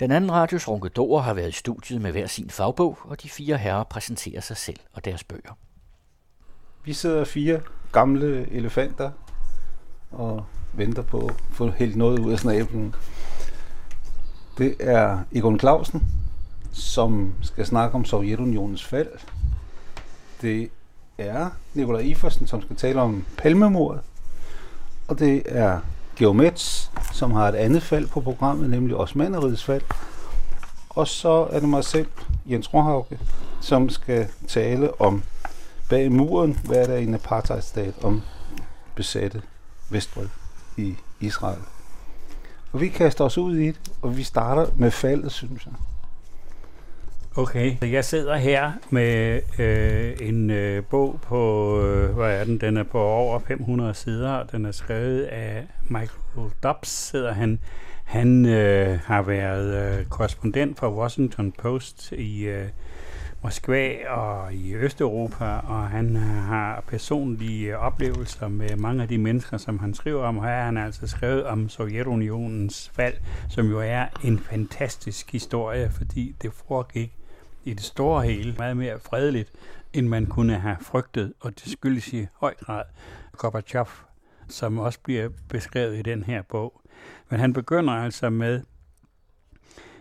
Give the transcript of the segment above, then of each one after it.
Den anden radios ronkedorer har været i studiet med hver sin fagbog, og de fire herrer præsenterer sig selv og deres bøger. Vi sidder fire gamle elefanter og venter på at få helt noget ud af snablen. Det er Egon Clausen, som skal snakke om Sovjetunionens fald. Det er Nikolaj Iversen, som skal tale om palmemordet. Og det er Geomets, som har et andet fald på programmet, nemlig Osmaneriets fald. Og så er det mig selv, Jens Rohauke, som skal tale om bag muren, hvad er der en apartheidstat om besatte Vestbred i Israel. Og vi kaster os ud i det, og vi starter med faldet, synes jeg. Okay, jeg sidder her med øh, en øh, bog på, øh, hvad er den, den er på over 500 sider, og den er skrevet af Michael Dobbs, hedder han. Han øh, har været øh, korrespondent for Washington Post i øh, Moskva og i Østeuropa, og han har personlige øh, oplevelser med mange af de mennesker, som han skriver om. Her har han altså skrevet om Sovjetunionens fald, som jo er en fantastisk historie, fordi det foregik i det store hele meget mere fredeligt, end man kunne have frygtet, og det skyldes i høj grad Gorbachev, som også bliver beskrevet i den her bog. Men han begynder altså med,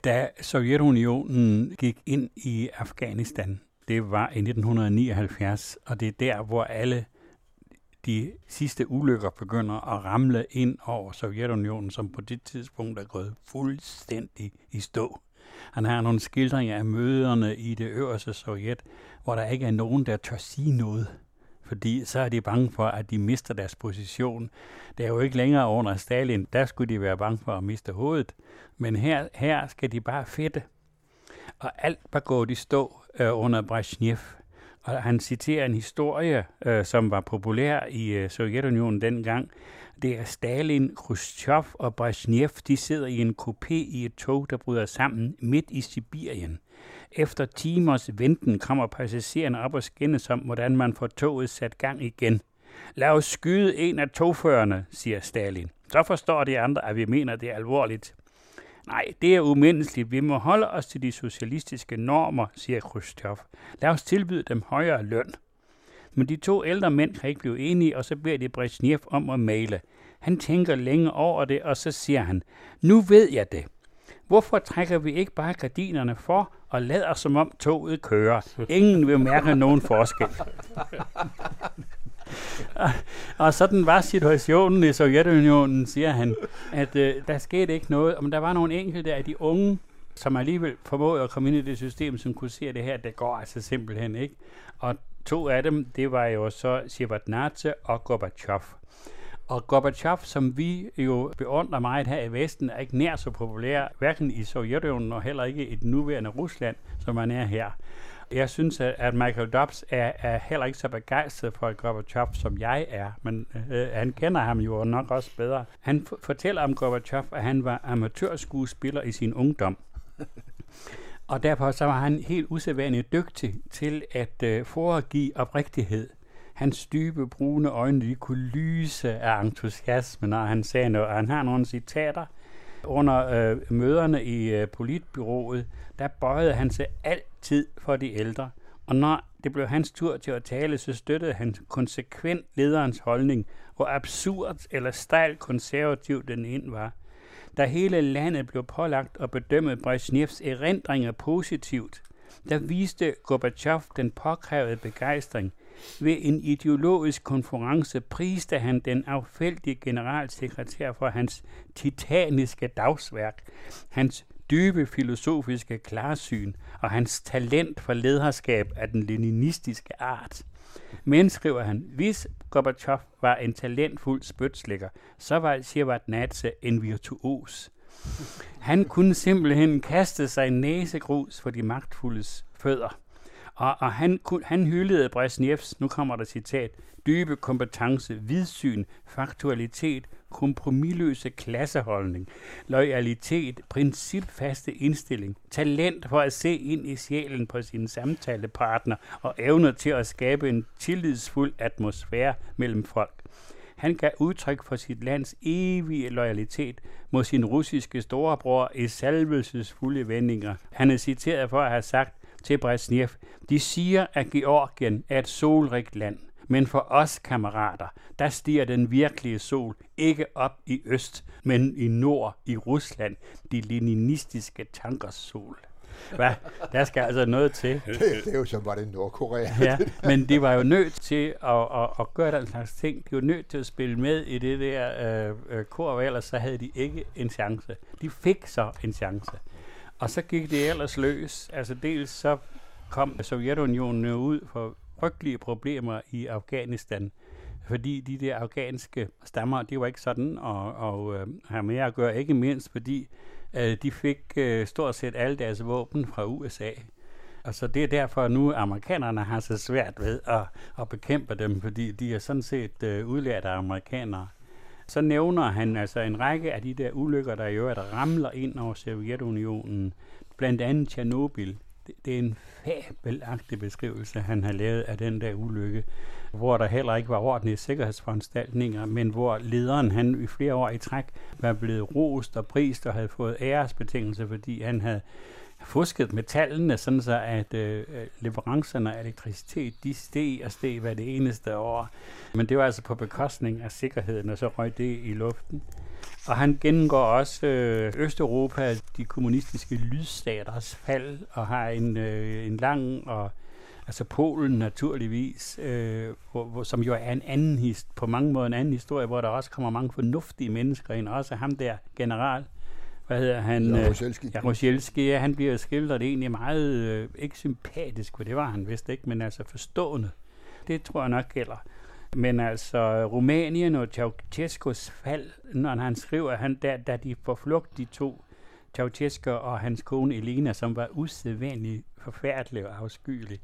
da Sovjetunionen gik ind i Afghanistan, det var i 1979, og det er der, hvor alle de sidste ulykker begynder at ramle ind over Sovjetunionen, som på det tidspunkt er gået fuldstændig i stå. Han har nogle skildringer af møderne i det øverste Sovjet, hvor der ikke er nogen, der tør sige noget. Fordi så er de bange for, at de mister deres position. Det er jo ikke længere under Stalin. Der skulle de være bange for at miste hovedet. Men her, her skal de bare fedte. Og alt var gået i stå øh, under Brezhnev. Og han citerer en historie, øh, som var populær i øh, Sovjetunionen dengang, det er Stalin, Khrushchev og Brezhnev, de sidder i en kopé i et tog, der bryder sammen midt i Sibirien. Efter timers venten kommer passagererne op og skændes om, hvordan man får toget sat gang igen. Lad os skyde en af togførerne, siger Stalin. Så forstår de andre, at vi mener det er alvorligt. Nej, det er umenneskeligt. Vi må holde os til de socialistiske normer, siger Khrushchev. Lad os tilbyde dem højere løn. Men de to ældre mænd kan ikke blive enige, og så beder de Brezhnev om at male. Han tænker længe over det, og så siger han, nu ved jeg det. Hvorfor trækker vi ikke bare gardinerne for og lader som om toget kører? Ingen vil mærke nogen forskel. og, sådan var situationen i Sovjetunionen, siger han, at øh, der skete ikke noget, men der var nogle enkelte af de unge, som alligevel formåede at komme ind i det system, som kunne se, at det her, det går altså simpelthen ikke. Og to af dem, det var jo så Shevardnadze og Gorbachev. Og Gorbachev, som vi jo beundrer meget her i Vesten, er ikke nær så populær, hverken i Sovjetunionen og heller ikke i det nuværende Rusland, som man er her. Jeg synes, at Michael Dobbs er, er heller ikke så begejstret for Gorbachev, som jeg er, men øh, han kender ham jo nok også bedre. Han fortæller om Gorbachev, at han var amatørskuespiller i sin ungdom. Og derfor så var han helt usædvanligt dygtig til at øh, foregive oprigtighed. Hans dybe, brune øjne, de kunne lyse af entusiasme, når han sagde noget. Han har nogle citater. Under øh, møderne i øh, politbyrået, der bøjede han sig altid for de ældre. Og når det blev hans tur til at tale, så støttede han konsekvent lederens holdning, hvor absurd eller stejl konservativ den ind var. Da hele landet blev pålagt at bedømme Brezhnevs erindringer positivt, der viste Gorbachev den påkrævede begejstring. Ved en ideologisk konference priste han den affældige generalsekretær for hans titaniske dagsværk, hans dybe filosofiske klarsyn og hans talent for lederskab af den leninistiske art. Men, skriver han, hvis Gorbachev var en talentfuld spytslikker, så var Shevardnadze en virtuos. Han kunne simpelthen kaste sig næsegrus for de magtfuldes fødder. Og, og han, han hyldede Brezhnevs, nu kommer der citat, dybe kompetence, vidsyn, faktualitet, kompromilløse klasseholdning, loyalitet, principfaste indstilling, talent for at se ind i sjælen på sin samtalepartner og evner til at skabe en tillidsfuld atmosfære mellem folk. Han gav udtryk for sit lands evige loyalitet mod sin russiske storebror i salvelsesfulde vendinger. Han er citeret for at have sagt til Brezhnev, de siger, at Georgien er et solrigt land. Men for os kammerater, der stiger den virkelige sol ikke op i øst, men i nord i Rusland, de leninistiske tankers sol. Hvad? Der skal altså noget til. Det, det er jo som var det Nordkorea. Ja, men de var jo nødt til at, at, at gøre den slags ting. De var nødt til at spille med i det der øh, øh, kor, ellers så havde de ikke en chance. De fik så en chance. Og så gik det ellers løs. Altså dels så kom Sovjetunionen ud for frygtelige problemer i Afghanistan, fordi de der afghanske stammer, det var ikke sådan at, at, at øh, have mere at gøre, ikke mindst fordi øh, de fik øh, stort set alle deres våben fra USA. Og så det er derfor, at nu amerikanerne har så svært ved at, at bekæmpe dem, fordi de er sådan set øh, udlærte amerikanere. Så nævner han altså en række af de der ulykker, der i øvrigt ramler ind over Sovjetunionen, blandt andet Tjernobyl, det er en fabelagtig beskrivelse, han har lavet af den der ulykke, hvor der heller ikke var ordentlige sikkerhedsforanstaltninger, men hvor lederen han i flere år i træk var blevet rost og prist og havde fået æresbetingelser, fordi han havde fusket med tallene, sådan så at øh, leverancerne af elektricitet, de steg og steg hver det eneste år. Men det var altså på bekostning af sikkerheden, og så røg det i luften. Og han gennemgår også øh, Østeuropa, de kommunistiske lydstaters fald, og har en, øh, en lang og altså Polen naturligvis, øh, hvor, hvor, som jo er en anden hist, på mange måder en anden historie, hvor der også kommer mange fornuftige mennesker ind, også ham der general, hvad hedder han? Ja, Rosjelski. Ja, Rosjelski, ja, han bliver skildret egentlig meget, øh, ikke sympatisk, for det var han vist ikke, men altså forstående. Det tror jeg nok gælder. Men altså, Rumænien og Ceausescus fald, når han skriver, han, da, da de får flugt, de to, Ceausescu og hans kone Elena, som var usædvanligt forfærdelige og afskyelige.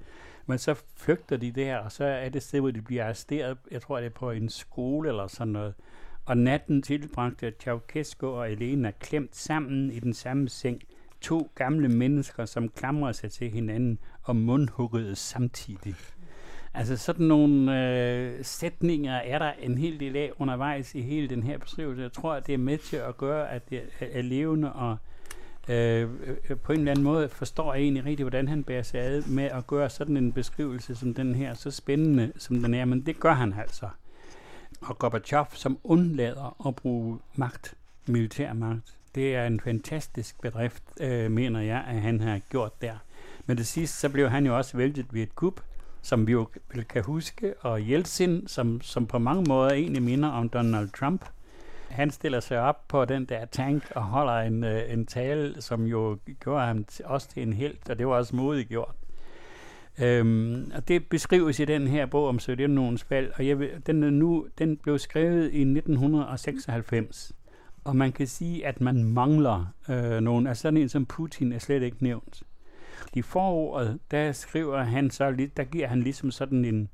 Men så flygter de der, og så er det sted, hvor de bliver arresteret, jeg tror, det er på en skole eller sådan noget. Og natten tilbragte Ceausescu og Elena klemt sammen i den samme seng. To gamle mennesker, som klamrer sig til hinanden og mundhuggede samtidig. Altså sådan nogle øh, sætninger er der en hel del af undervejs i hele den her beskrivelse. Jeg tror, at det er med til at gøre, at øh, det er levende og Øh, øh, på en eller anden måde forstår jeg egentlig rigtig, hvordan han bærer sig ad med at gøre sådan en beskrivelse som den her, så spændende som den er, men det gør han altså. Og Gorbachev, som undlader at bruge magt, militær magt, det er en fantastisk bedrift, øh, mener jeg, at han har gjort der. Men det sidste, så blev han jo også væltet ved et kup, som vi jo kan huske, og Yeltsin, som, som på mange måder egentlig minder om Donald Trump. Han stiller sig op på den der tank og holder en, øh, en tale, som jo gjorde ham også til en helt, og det var også modigt gjort. Øhm, og det beskrives i den her bog om Sovjetunionens fald, og jeg vil, den, er nu, den blev skrevet i 1996. Og man kan sige, at man mangler øh, nogen. Altså sådan en som Putin er slet ikke nævnt. I foråret, der skriver han så lidt, der giver han ligesom sådan en,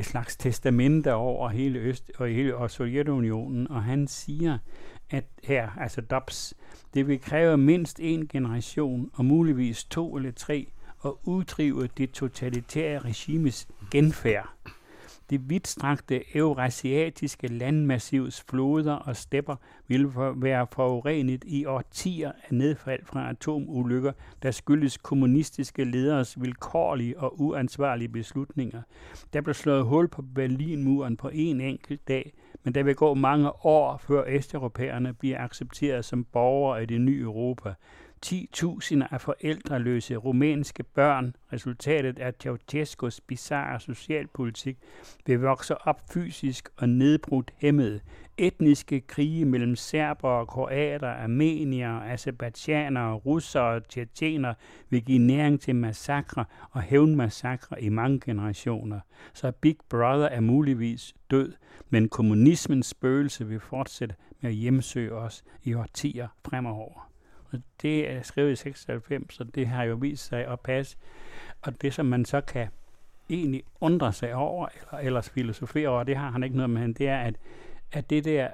et slags testamente over hele Øst og hele og Sovjetunionen, og han siger, at her, altså DOPS, det vil kræve mindst en generation, og muligvis to eller tre, at uddrive det totalitære regimes genfærd. Det vidtstrakte eurasiatiske landmassivs floder og stepper vil være forurenet i årtier af nedfald fra atomulykker, der skyldes kommunistiske leders vilkårlige og uansvarlige beslutninger. Der blev slået hul på Berlinmuren på en enkelt dag, men der vil gå mange år, før østeuropæerne bliver accepteret som borgere i det nye Europa. 10.000 af forældreløse rumænske børn, resultatet af Ceausescus bizarre socialpolitik, vil vokse op fysisk og nedbrudt hæmmet. Etniske krige mellem serber, kroater, armenier, azerbaijanere, russere og tjetjener vil give næring til massakre og hævnmassakre i mange generationer. Så Big Brother er muligvis død, men kommunismens spøgelse vil fortsætte med at hjemsøge os i årtier fremover. Og det er skrevet i 96, så det har jo vist sig at passe. Og det, som man så kan egentlig undre sig over, eller ellers filosofere over, det har han ikke noget med, det er, at, at det der,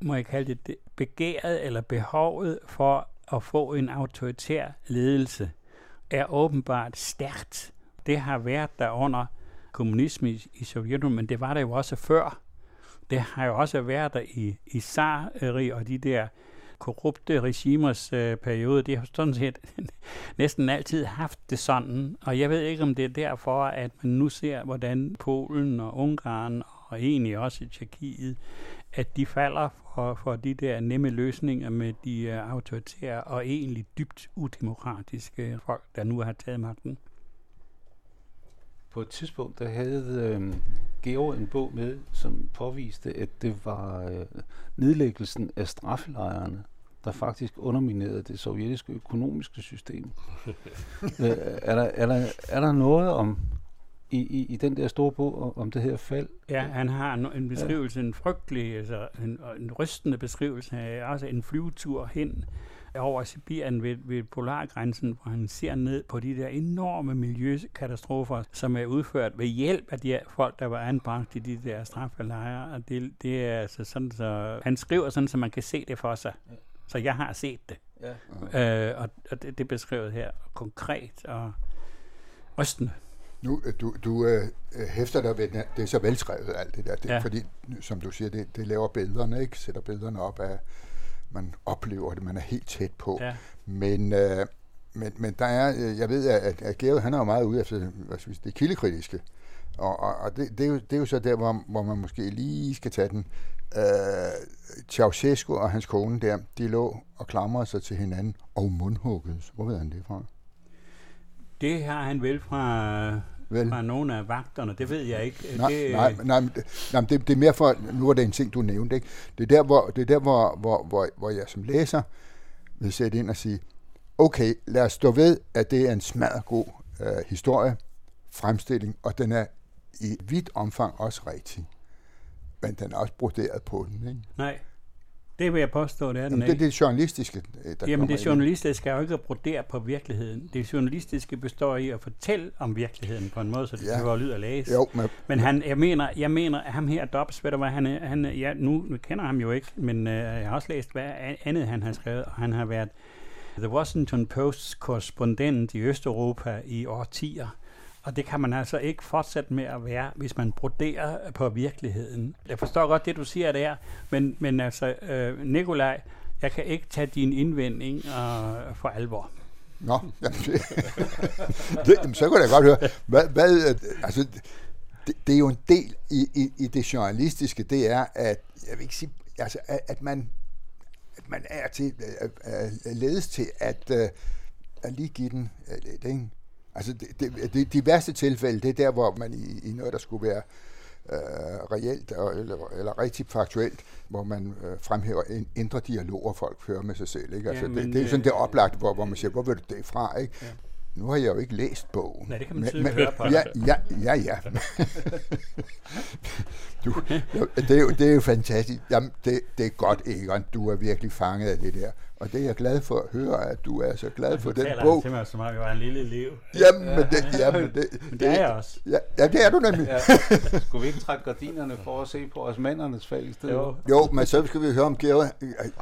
må jeg kalde det, det begæret eller behovet for at få en autoritær ledelse, er åbenbart stærkt. Det har været der under kommunisme i, i Sovjetunionen, men det var der jo også før. det har jo også været der i, i Sarri og de der korrupte regimers øh, periode, de har sådan set næsten altid haft det sådan, og jeg ved ikke, om det er derfor, at man nu ser, hvordan Polen og Ungarn og egentlig også Tjekkiet, at de falder for, for de der nemme løsninger med de øh, autoritære og egentlig dybt udemokratiske folk, der nu har taget magten. På et tidspunkt, der havde øh, Georg en bog med, som påviste, at det var øh, nedlæggelsen af straffelejrene, der faktisk underminerede det sovjetiske økonomiske system. øh, er, der, er, der, er der noget om i, i, i den der store bog om det her fald? Ja, han har en, en beskrivelse, ja. en frygtelig, altså en, en rystende beskrivelse af også en flyvetur hen over Sibirien ved, ved polargrænsen, hvor han ser ned på de der enorme miljøkatastrofer, som er udført ved hjælp af de her folk, der var anbragt i de der straffelejre. Og det, det er altså sådan, så han skriver sådan, så man kan se det for sig. Så jeg har set det. Ja. Øh, og og det, det er beskrevet her konkret og rystende. Nu, øh, du, du øh, hæfter dig ved, det er så velskrevet alt det der, det, ja. fordi, som du siger, det, det laver billederne, ikke? Sætter billederne op af, man oplever det, man er helt tæt på. Ja. Men, øh, men, men der er, øh, jeg ved, at, at Geo, han er jo meget ude efter hvad vi, det kildekritiske. Og, og, og det, det, er jo, det er jo så der, hvor, hvor man måske lige skal tage den. Øh, Ceausescu og hans kone der, de lå og klamrede sig til hinanden og mundhugget. Hvor ved han det fra? Det har han vel fra, vel. fra nogle af vagterne, det ved jeg ikke. Nej, det, nej, nej, nej det, det er mere for, nu var det en ting, du nævnte, ikke? Det er der, hvor, det er der hvor, hvor, hvor, hvor jeg som læser vil sætte ind og sige, okay, lad os stå ved, at det er en smadret god øh, historie, fremstilling, og den er i vidt omfang også rigtig. Men den er også broderet på den, ikke? Nej. Det vil jeg påstå, det er den Jamen, det er det journalistiske, der Jamen, det journalistiske skal jo ikke brodere på virkeligheden. Det journalistiske består i at fortælle om virkeligheden på en måde, så det ja. kan lyd at læse. Jo, men, men han, jeg, mener, jeg mener, at ham her, Dobbs, ved du hvad, han, han, ja, nu, nu kender ham jo ikke, men uh, jeg har også læst, hvad andet han har skrevet, og han har været The Washington Posts korrespondent i Østeuropa i årtier. Og det kan man altså ikke fortsætte med at være, hvis man broderer på virkeligheden. Jeg forstår godt det, du siger der, men, men altså, øh, Nikolaj, jeg kan ikke tage din indvending øh, for alvor. Nå, jamen, det, det, så kan jeg godt høre. Hvad, hvad, øh, altså, det, det er jo en del i, i, i det journalistiske, det er, at jeg vil ikke sige, altså, at, at man at man er til, at, at ledes til at, at lige give den lidt, ikke? Altså, det, det, det, de værste tilfælde, det er der, hvor man i, i noget, der skulle være øh, reelt eller, eller rigtig faktuelt, hvor man øh, fremhæver en indre dialoger, folk fører med sig selv. Ikke? Altså, ja, men, det, det er sådan det oplagt, hvor, hvor man siger, hvor vil du det fra? Ikke? Ja. Nu har jeg jo ikke læst bogen. Nej, det kan man tydeligt høre på. Ja, ja, ja. ja. du, det, er jo, det er jo fantastisk. Jamen, det, det er godt, Egon. Du er virkelig fanget af det der. Og det er jeg glad for at høre, at du er så glad for den bog. Det er som om jeg var en lille elev. Jamen, men det, jamen, det, men det er jeg også. Ja, ja, det er du nemlig. Ja. Skulle vi ikke trække gardinerne for at se på osmandernes fald i stedet? Jo. jo, men så skal vi høre om Georg.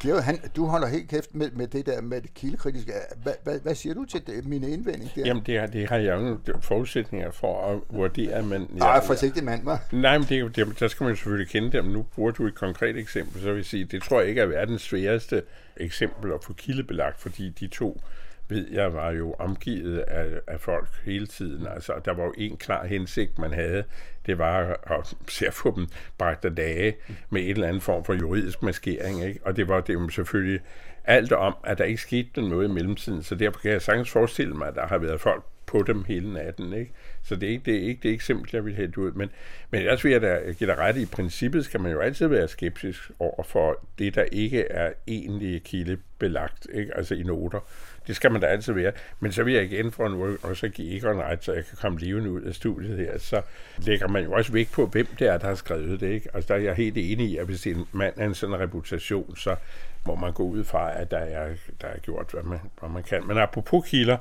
Georg, han, du holder helt kæft med, med det der med det kildekritiske. Hvad, hvad, hvad siger du til det, mine indvending der? Jamen, det, har, det har jeg jo forudsætninger for at vurdere, men... Nej, ja, forsigtig mand, hva'? Nej, men det, det, der skal man selvfølgelig kende dem. Nu bruger du et konkret eksempel, så vil jeg sige, det tror jeg ikke er verdens sværeste eksempel at få kildebelagt, fordi de to ved jeg, var jo omgivet af, af folk hele tiden. Altså, der var jo en klar hensigt, man havde. Det var at se at få dem bragt af dage med en eller anden form for juridisk maskering. Ikke? Og det var det jo selvfølgelig alt om, at der ikke skete noget i mellemtiden. Så derfor kan jeg sagtens forestille mig, at der har været folk på dem hele natten. Ikke? Så det er ikke det, er ikke det eksempel, jeg vil have ud. Men, men ellers vil jeg da give dig ret i princippet, skal man jo altid være skeptisk over for det, der ikke er egentlig kildebelagt, ikke? altså i noter. Det skal man da altid være. Men så vil jeg igen for nu også give Egon ret, så jeg kan komme levende ud af studiet her. Så lægger man jo også vægt på, hvem det er, der har skrevet det. Ikke? Altså der er jeg helt enig i, at hvis en mand har en sådan reputation, så må man gå ud fra, at der er, der er gjort, hvad man, hvad man kan. Men apropos kilder,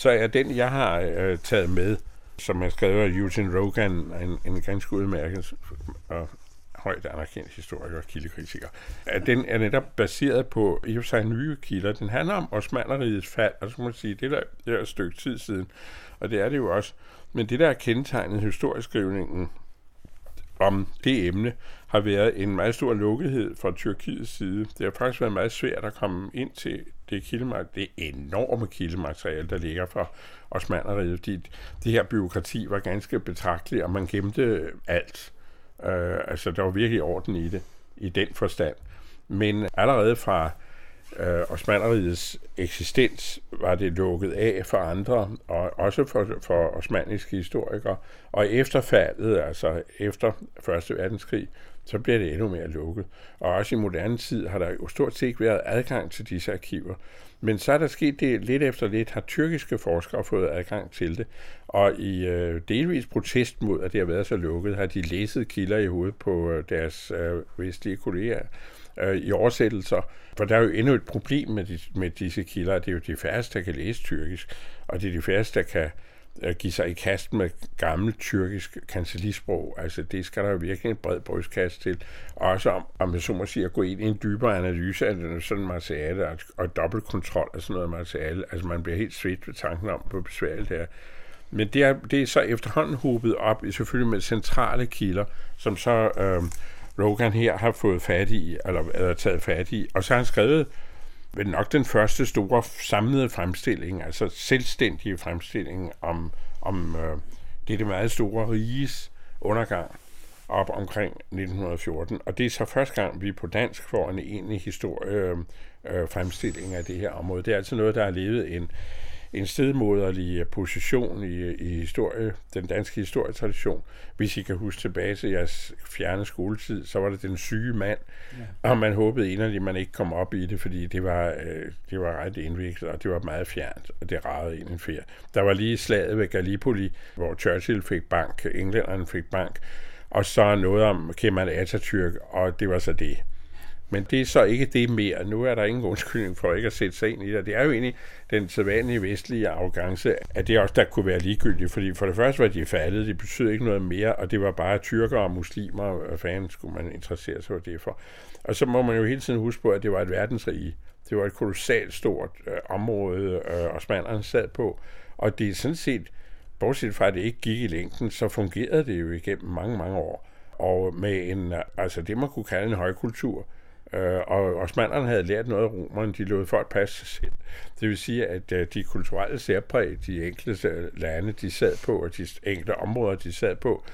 så er den, jeg har øh, taget med, som er skrevet af Eugene Rogan, en, en ganske udmærket og højt anerkendt historiker og kildekritiker. At den er netop baseret på i og sig nye kilder. Den handler om osmanderigets fald, og så må man sige, det der, det er et stykke tid siden, og det er det jo også. Men det, der er kendetegnet historieskrivningen om det emne har været en meget stor lukkethed fra Tyrkiets side. Det har faktisk været meget svært at komme ind til det, kildemateriale, det enorme kildemateriale, der ligger fra osmanderiet, fordi det her byråkrati var ganske betragteligt, og man gemte alt. Øh, altså, der var virkelig orden i det, i den forstand. Men allerede fra øh, osmanderiets eksistens var det lukket af for andre, og også for, for osmaniske historikere. Og efter faldet, altså efter Første Verdenskrig, så bliver det endnu mere lukket. Og også i moderne tid har der jo stort set ikke været adgang til disse arkiver. Men så er der sket det lidt efter lidt, har tyrkiske forskere fået adgang til det. Og i øh, delvis protest mod, at det har været så lukket, har de læset kilder i hovedet på øh, deres øh, vestlige kolleger øh, i oversættelser. For der er jo endnu et problem med, de, med disse kilder, det er jo de færreste, der kan læse tyrkisk, og det er de færreste, der kan øh, give sig i kast med gammelt tyrkisk kancelisprog. Altså det skal der jo virkelig en bred brystkast til. Også om, om jeg så må sige, at gå ind i en dybere analyse af sådan materiale og, og dobbeltkontrol af sådan noget materiale. Altså man bliver helt svedt ved tanken om, hvor besværligt det er. Men det er, det er så efterhånden hobet op, i selvfølgelig med centrale kilder, som så øh, Rogan her har fået fat i, eller, eller taget fat i. Og så har han skrevet vel nok den første store samlede fremstilling, altså selvstændige fremstilling om, om øh, det, det meget store riges undergang op omkring 1914. Og det er så første gang, vi på dansk får en egentlig historie øh, øh, fremstilling af det her område. Det er altså noget, der har levet en, en stedmoderlig position i, i historie, den danske historietradition. Hvis I kan huske tilbage til jeres fjerne skoletid, så var det den syge mand, ja. og man håbede inderligt, at man ikke kom op i det, fordi det var, øh, det var ret indviklet, og det var meget fjernt, og det ragede ind en fjer. Der var lige slaget ved Gallipoli, hvor Churchill fik bank, englænderne fik bank, og så noget om Kemal Atatürk, og det var så det. Men det er så ikke det mere. Nu er der ingen undskyldning for ikke at sætte sig ind i det. Det er jo egentlig den sædvanlige vestlige arrogance, at det også der kunne være ligegyldigt. Fordi for det første var de faldet, det betød ikke noget mere, og det var bare tyrker og muslimer, hvad fanden skulle man interessere sig for det for. Og så må man jo hele tiden huske på, at det var et verdensrige. Det var et kolossalt stort øh, område, øh, osmanderne sad på. Og det er sådan set, bortset fra at det ikke gik i længden, så fungerede det jo igennem mange, mange år. Og med en, øh, altså det man kunne kalde en højkultur, Øh, og osmanderne havde lært noget af romerne, de lod folk passe sig selv. Det vil sige, at øh, de kulturelle særpræg, de enkelte lande, de sad på, og de enkelte områder, de sad på,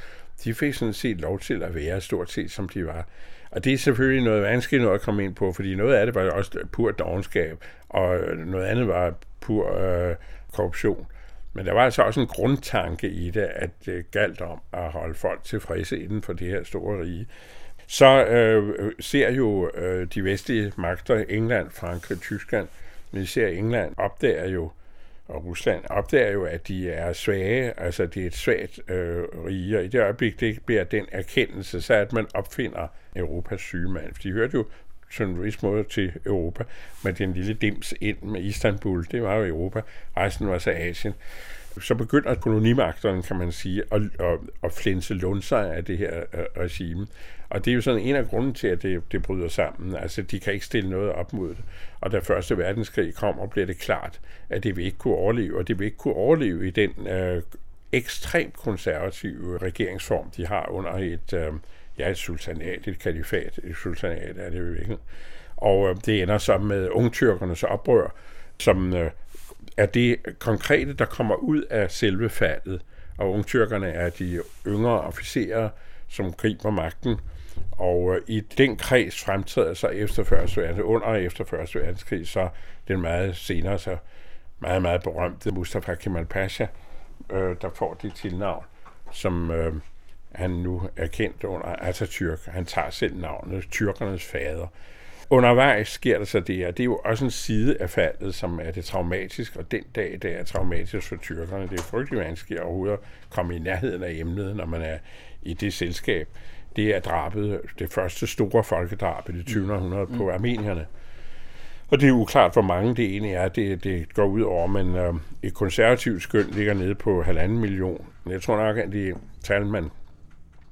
de fik sådan set lov til at være stort set, som de var. Og det er selvfølgelig noget vanskeligt noget at komme ind på, fordi noget af det var også pur dogenskab, og øh, noget andet var pur øh, korruption. Men der var altså også en grundtanke i det, at det galt om at holde folk tilfredse inden for det her store rige så øh, ser jo øh, de vestlige magter, England, Frankrig, Tyskland, men især England, opdager jo, og Rusland opdager jo, at de er svage, altså det er et svagt øh, rige, og i det øjeblik, det bliver den erkendelse, så at man opfinder Europas sygemand. For de hørte jo sådan en vis måde til Europa, med den lille dims ind med Istanbul, det var jo Europa, resten var så Asien så begynder kolonimagterne, kan man sige, at, at, at flænse lunser af det her uh, regime. Og det er jo sådan en af grunden til, at det, det bryder sammen. Altså, de kan ikke stille noget op mod det. Og da Første Verdenskrig kommer, bliver det klart, at det vil ikke kunne overleve, og det vil ikke kunne overleve i den uh, ekstremt konservative regeringsform, de har under et, uh, ja, et sultanat, et kalifat, et sultanat er det jo ikke. Og uh, det ender så med ungtyrkernes oprør, som uh, er det konkrete, der kommer ud af selve faldet. Og ungtyrkerne er de yngre officerer, som griber magten. Og øh, i den kreds fremtræder så efter første verdenskrig, altså under og efter første verdenskrig, så den meget senere, så meget, meget berømte Mustafa Kemal Pasha, øh, der får det tilnavn, som øh, han nu er kendt under Atatürk. Han tager selv navnet Tyrkernes fader. Undervejs sker der så det, og det er jo også en side af faldet, som er det traumatiske, og den dag, det er traumatisk for tyrkerne. Det er frygtelig vanskeligt overhovedet at komme i nærheden af emnet, når man er i det selskab. Det er drabet, det første store folkedrab i det 20. århundrede på mm. armenierne. Og det er uklart, hvor mange det egentlig er, det, det går ud over, men øh, et konservativt skøn ligger nede på halvanden million. Jeg tror nok, at det tal, man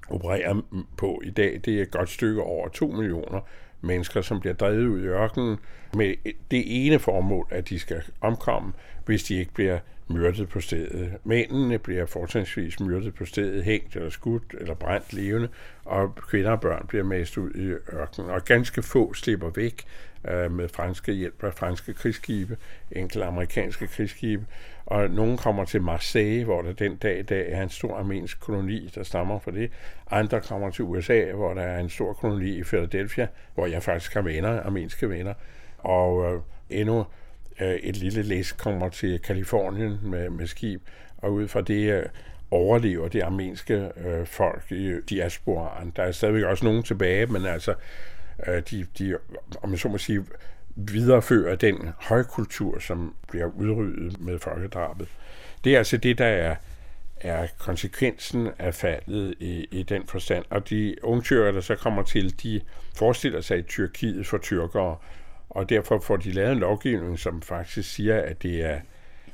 opererer på i dag, det er et godt stykke over 2 millioner mennesker, som bliver drevet ud i ørkenen med det ene formål, at de skal omkomme, hvis de ikke bliver myrdet på stedet. Mændene bliver fortrinsvis myrdet på stedet, hængt eller skudt eller brændt levende, og kvinder og børn bliver mast ud i ørkenen. Og ganske få slipper væk øh, med franske hjælp af franske krigsskibe, enkelte amerikanske krigsskibe, og nogen kommer til Marseille, hvor der den dag i dag er en stor armensk koloni, der stammer fra det. Andre kommer til USA, hvor der er en stor koloni i Philadelphia, hvor jeg faktisk har venner, armenske venner. Og øh, endnu øh, et lille læs kommer til Kalifornien med, med skib, og ud fra det øh, overlever det armenske øh, folk i diasporaen. Der er stadigvæk også nogen tilbage, men altså, øh, de, de, om jeg så må sige, viderefører den højkultur, som bliver udryddet med folkedrabet. Det er altså det, der er, er konsekvensen af faldet i, i den forstand. Og de unge tyrker, der så kommer til, de forestiller sig i Tyrkiet for tyrkere, og derfor får de lavet en lovgivning, som faktisk siger, at det er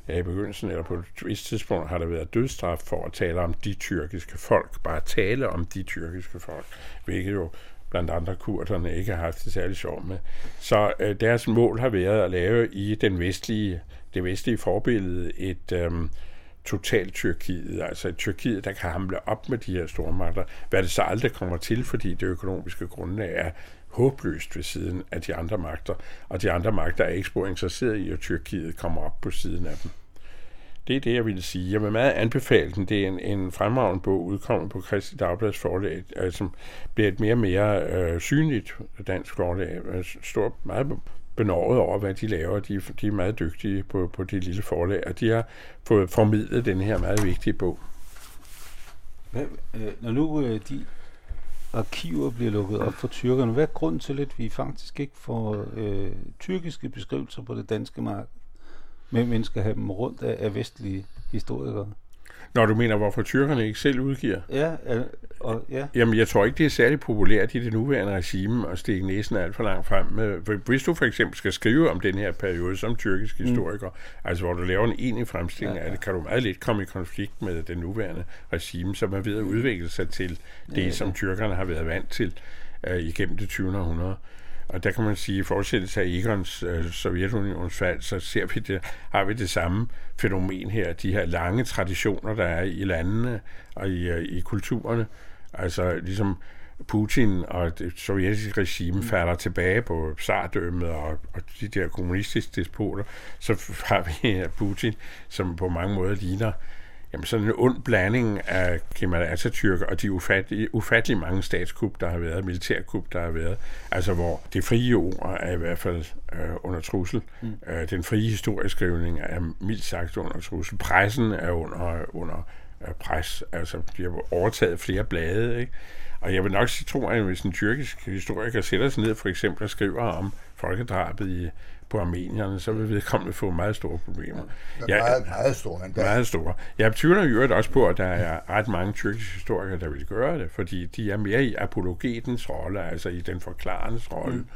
ja, i begyndelsen eller på et vist tidspunkt har der været dødsstraf for at tale om de tyrkiske folk. Bare tale om de tyrkiske folk, hvilket jo blandt andre kurderne ikke har haft det særlig sjovt med. Så øh, deres mål har været at lave i den vestlige, det vestlige forbillede et øh, totalt Tyrkiet, altså et Tyrkiet, der kan hamle op med de her store magter, hvad det så aldrig kommer til, fordi det økonomiske grundlag er håbløst ved siden af de andre magter, og de andre magter er ikke spor interesseret i, at Tyrkiet kommer op på siden af dem. Det er det, jeg ville sige. Jeg vil meget anbefale den. Det er en, en fremragende bog, udkommet på Kristi Dagblads forlag, øh, som bliver et mere og mere øh, synligt dansk forlag. Øh, jeg står meget benåret over, hvad de laver. De, de er meget dygtige på, på det lille forlag, og de har fået formidlet den her meget vigtige bog. Hvad, øh, når nu øh, de arkiver bliver lukket op for tyrkerne, hvad er grunden til, at vi faktisk ikke får øh, tyrkiske beskrivelser på det danske marked? Men man skal have dem rundt af, af vestlige historikere. Når du mener, hvorfor tyrkerne ikke selv udgiver? Ja, og, ja. Jamen, jeg tror ikke, det er særlig populært i det nuværende regime at stikke næsen alt for langt frem. Hvis du for eksempel skal skrive om den her periode som tyrkisk mm. historiker, mm. altså hvor du laver en enig fremstilling ja, ja. af det, kan du meget let komme i konflikt med den nuværende regime, som er ved at udvikle sig til det, ja, som tyrkerne har været vant til uh, igennem det 20. århundrede. Og der kan man sige, at i fortsættelse af Egons øh, Sovjetunions fald, så ser vi det, har vi det samme fænomen her, de her lange traditioner, der er i landene og i, øh, i kulturerne. Altså ligesom Putin og det sovjetiske regime mm. falder tilbage på sardømmet og, og de der kommunistiske despoter, så har vi Putin, som på mange måder ligner jamen sådan en ond blanding af Kemal Atatürk og de ufattelige, ufattelig mange statskup, der har været, militærkup, der har været, altså hvor det frie ord er i hvert fald øh, under trussel. Mm. Øh, den frie historieskrivning er mildt sagt under trussel. Pressen er under, under øh, pres, altså de har overtaget flere blade, ikke? Og jeg vil nok sige, tror at hvis en tyrkisk historiker sætter sig ned for eksempel og skriver om folkedrabet i på armenierne, så vil vedkommende få meget store problemer. Ja, meget, meget store endda. Meget store. Jeg tvivler jo også på, at der er ret mange tyrkiske historikere, der vil gøre det, fordi de er mere i apologetens rolle, altså i den forklarendes rolle. Mm.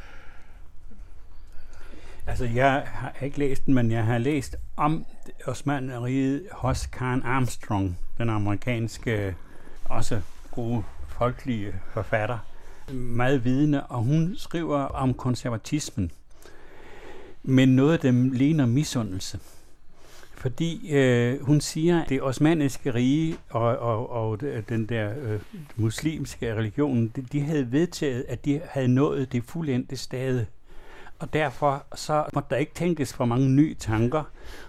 Altså, jeg har ikke læst den, men jeg har læst om Osmaneriet hos Karen Armstrong, den amerikanske, også gode folkelige forfatter, meget vidende, og hun skriver om konservatismen men noget af dem ligner misundelse. Fordi øh, hun siger, at det osmaniske rige og, og, og den der øh, muslimske religion, de, de havde vedtaget, at de havde nået det fuldendte stade og derfor så måtte der ikke tænkes for mange nye tanker.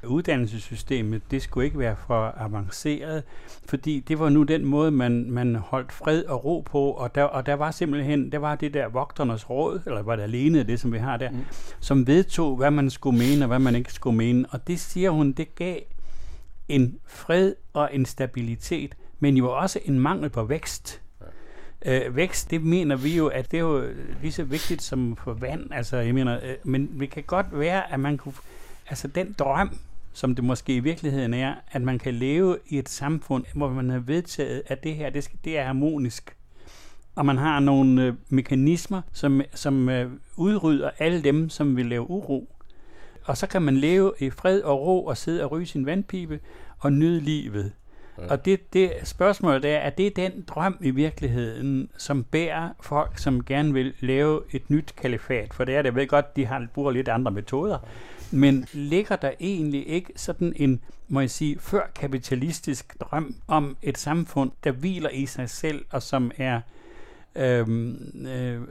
Uddannelsessystemet, det skulle ikke være for avanceret, fordi det var nu den måde, man, man holdt fred og ro på, og der, og der var simpelthen, der var det der vogternes råd, eller var det alene det, som vi har der, mm. som vedtog, hvad man skulle mene, og hvad man ikke skulle mene, og det siger hun, det gav en fred og en stabilitet, men jo også en mangel på vækst. Øh, vækst, det mener vi jo, at det er jo lige så vigtigt som for vand. Altså, jeg mener, øh, men det kan godt være, at man kunne... Altså, den drøm, som det måske i virkeligheden er, at man kan leve i et samfund, hvor man har vedtaget, at det her, det, skal, det er harmonisk. Og man har nogle øh, mekanismer, som, som øh, udrydder alle dem, som vil lave uro. Og så kan man leve i fred og ro og sidde og ryge sin vandpibe og nyde livet. Og det, det spørgsmål er, er det den drøm i virkeligheden, som bærer folk, som gerne vil lave et nyt kalifat? For det er det, jeg ved godt, de har, bruger lidt andre metoder. Men ligger der egentlig ikke sådan en, må jeg sige, før kapitalistisk drøm om et samfund, der hviler i sig selv, og som er øhm, øh,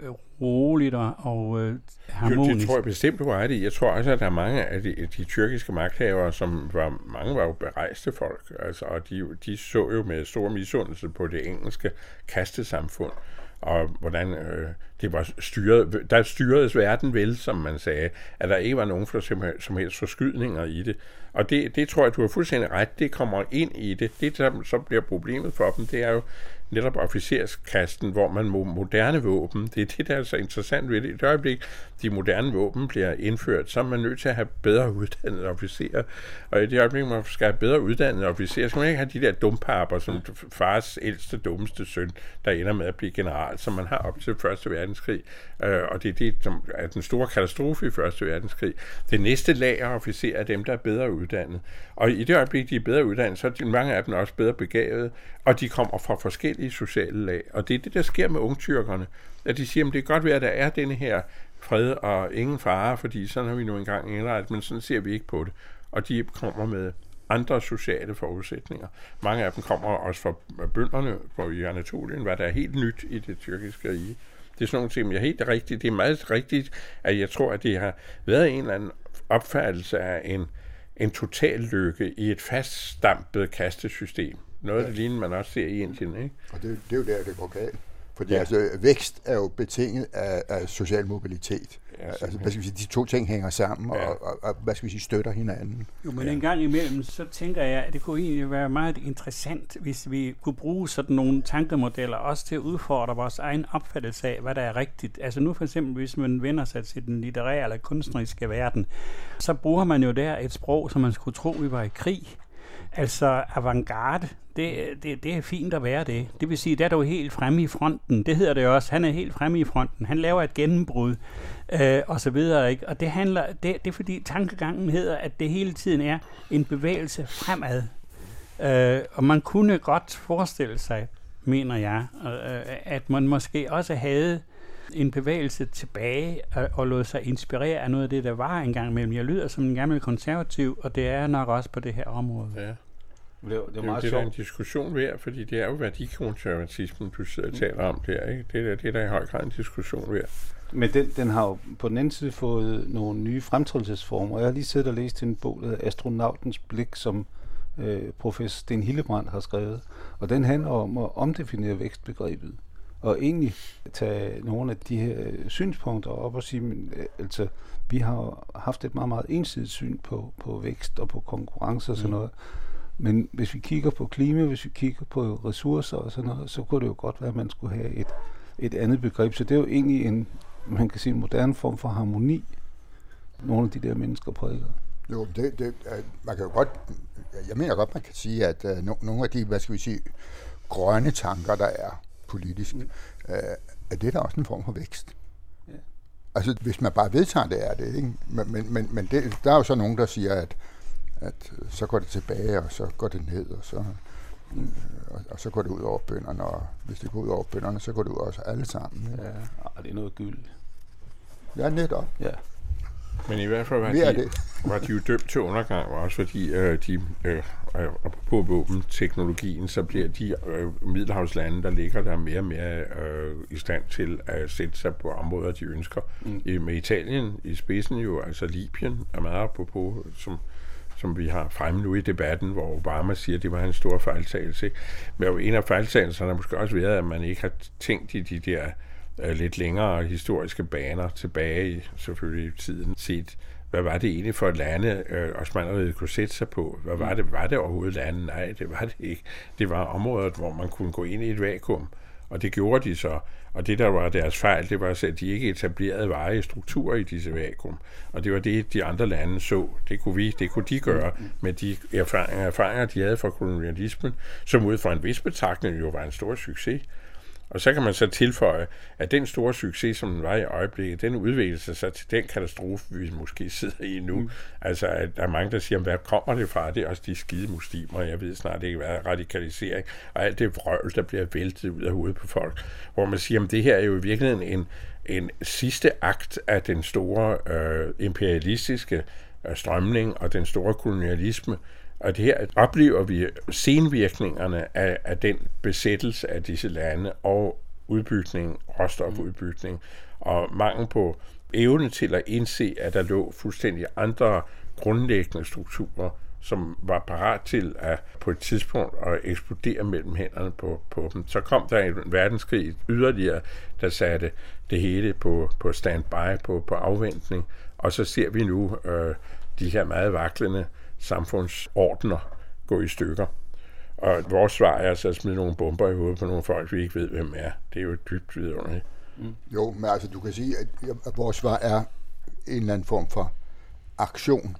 roligt og, og øh, harmonisk. Jo, det tror jeg bestemt, du har det Jeg tror også, at der er mange af de, de tyrkiske magthavere, som var, mange var jo berejste folk, altså, og de, de så jo med stor misundelse på det engelske kastesamfund, og hvordan øh, det var styret, der styredes verden vel, som man sagde, at der ikke var nogen for som helst forskydninger i det. Og det, det tror jeg, du har fuldstændig ret, det kommer ind i det. Det, som så bliver problemet for dem, det er jo, netop officerskasten, hvor man må moderne våben, det er det, der er så interessant ved det. I det øjeblik, de moderne våben bliver indført, så er man nødt til at have bedre uddannede officerer. Og i det øjeblik, man skal have bedre uddannede officerer, så man ikke have de der dumpapper, som fars ældste, dummeste søn, der ender med at blive general, som man har op til Første Verdenskrig. Øh, og det er det, som er den store katastrofe i Første Verdenskrig. Det næste lag af officerer er dem, der er bedre uddannet. Og i det øjeblik, de er bedre uddannet, så er mange af dem også bedre begavet, og de kommer fra forskellige sociale lag. Og det er det, der sker med ungtyrkerne. At de siger, at det kan godt være, at der er denne her fred og ingen fare, fordi sådan har vi nu engang indrettet, men sådan ser vi ikke på det. Og de kommer med andre sociale forudsætninger. Mange af dem kommer også fra bønderne på i Anatolien, hvad der er helt nyt i det tyrkiske rige. Det er sådan nogle ting, jeg er helt rigtigt. Det er meget rigtigt, at jeg tror, at det har været en eller anden opfattelse af en, en total lykke i et faststampet kastesystem. Noget af det lignende, man også ser i Indien. Ikke? Og det, det er jo der, det går galt. Fordi ja. altså, vækst er jo betinget af, af social mobilitet. Ja, altså, hvad skal vi sige, de to ting hænger sammen ja. og, og, og, hvad skal vi sige, støtter hinanden. Jo, men ja. en gang imellem, så tænker jeg, at det kunne egentlig være meget interessant, hvis vi kunne bruge sådan nogle tankemodeller også til at udfordre vores egen opfattelse af, hvad der er rigtigt. Altså nu for eksempel, hvis man vender sig til den litterære eller kunstneriske verden, så bruger man jo der et sprog, som man skulle tro, vi var i krig. Altså avantgarde, det, det, det er fint at være det. Det vil sige, der er du helt fremme i fronten. Det hedder det også. Han er helt fremme i fronten. Han laver et gennembrud, øh, og så videre. Ikke? Og det handler, det, det er fordi tankegangen hedder, at det hele tiden er en bevægelse fremad. Øh, og man kunne godt forestille sig, mener jeg, øh, at man måske også havde en bevægelse tilbage og, og lod sig inspirere af noget af det, der var engang mellem. Jeg lyder som en gammel konservativ, og det er nok også på det her område. Ja. Det, er, det, er meget det, det er en diskussion værd, fordi det er jo værdikonservatismen, du sidder og taler om der. Ikke? Det, er, det er der i høj grad en diskussion værd. Men den, den har jo på den anden side fået nogle nye fremtrædelsesformer. Jeg har lige siddet og læst en bog, der hedder Astronautens Blik, som øh, professor Sten Hillebrand har skrevet. Og den handler om at omdefinere vækstbegrebet. Og egentlig tage nogle af de her synspunkter op og sige, men, øh, altså, vi har haft et meget, meget ensidigt syn på, på vækst og på konkurrence og sådan mm. noget. Men hvis vi kigger på klima, hvis vi kigger på ressourcer og sådan noget, så kunne det jo godt være, at man skulle have et, et andet begreb. Så det er jo egentlig en, man kan sige, en moderne form for harmoni, nogle af de der mennesker prædiker. Jo, det, det, man kan jo godt, jeg mener godt, man kan sige, at uh, no, nogle af de, hvad skal vi sige, grønne tanker, der er politisk, mm. uh, er det der også en form for vækst. Ja. Altså, hvis man bare vedtager det, er det, ikke? Men, men, men, men det, der er jo så nogen, der siger, at at øh, så går det tilbage, og så går det ned, og så, øh, og, og så går det ud over bønderne, og hvis det går ud over bønderne, så går det ud over os alle sammen. Ja, ja det er noget gyld. Ja, netop. Ja. Men i hvert fald var, de, det. var de jo dømt til undergang, også fordi øh, de, øh, på våbenteknologien, så bliver de øh, middelhavslande, der ligger der mere og mere øh, i stand til at sætte sig på områder, de ønsker. Mm. I, med Italien i spidsen jo, altså Libyen er meget på, som som vi har fremme nu i debatten, hvor Obama siger, at det var en stor fejltagelse. Men en af fejltagelserne har måske også været, at man ikke har tænkt i de der øh, lidt længere historiske baner tilbage i selvfølgelig i tiden set, hvad var det egentlig for et lande, øh, Osmaneriet kunne sætte sig på? Hvad var det? Var det overhovedet lande? Nej, det var det ikke. Det var områder, hvor man kunne gå ind i et vakuum. Og det gjorde de så. Og det, der var deres fejl, det var, at de ikke etablerede veje strukturer i disse vakuum. Og det var det, de andre lande så. Det kunne vi, det kunne de gøre med de erfaringer, erfaringer de havde fra kolonialismen, som ud fra en vis betragtning jo var en stor succes. Og så kan man så tilføje, at den store succes, som den var i øjeblikket, den udvikler sig så til den katastrofe, vi måske sidder i nu. Mm. Altså, at der er mange, der siger, hvad kommer det fra? Det er også de skide muslimer, jeg ved snart ikke, hvad radikalisering, og alt det vrøvl, der bliver væltet ud af hovedet på folk. Hvor man siger, at det her er jo i virkeligheden en, en sidste akt af den store øh, imperialistiske øh, strømning og den store kolonialisme, og det her oplever vi senvirkningerne af, af den besættelse af disse lande og udbygning, råstofudbygning, og mangel på evne til at indse, at der lå fuldstændig andre grundlæggende strukturer, som var parat til at på et tidspunkt at eksplodere mellem hænderne på, på dem. Så kom der en verdenskrig yderligere, der satte det hele på, på standby, på, på afventning, og så ser vi nu øh, de her meget vaklende samfundsordner gå i stykker. Og vores svar er altså at smide nogle bomber i hovedet på nogle folk, vi ikke ved, hvem er. Det er jo dybt vidunderligt. Mm. Jo, men altså du kan sige, at, at vores svar er en eller anden form for aktion.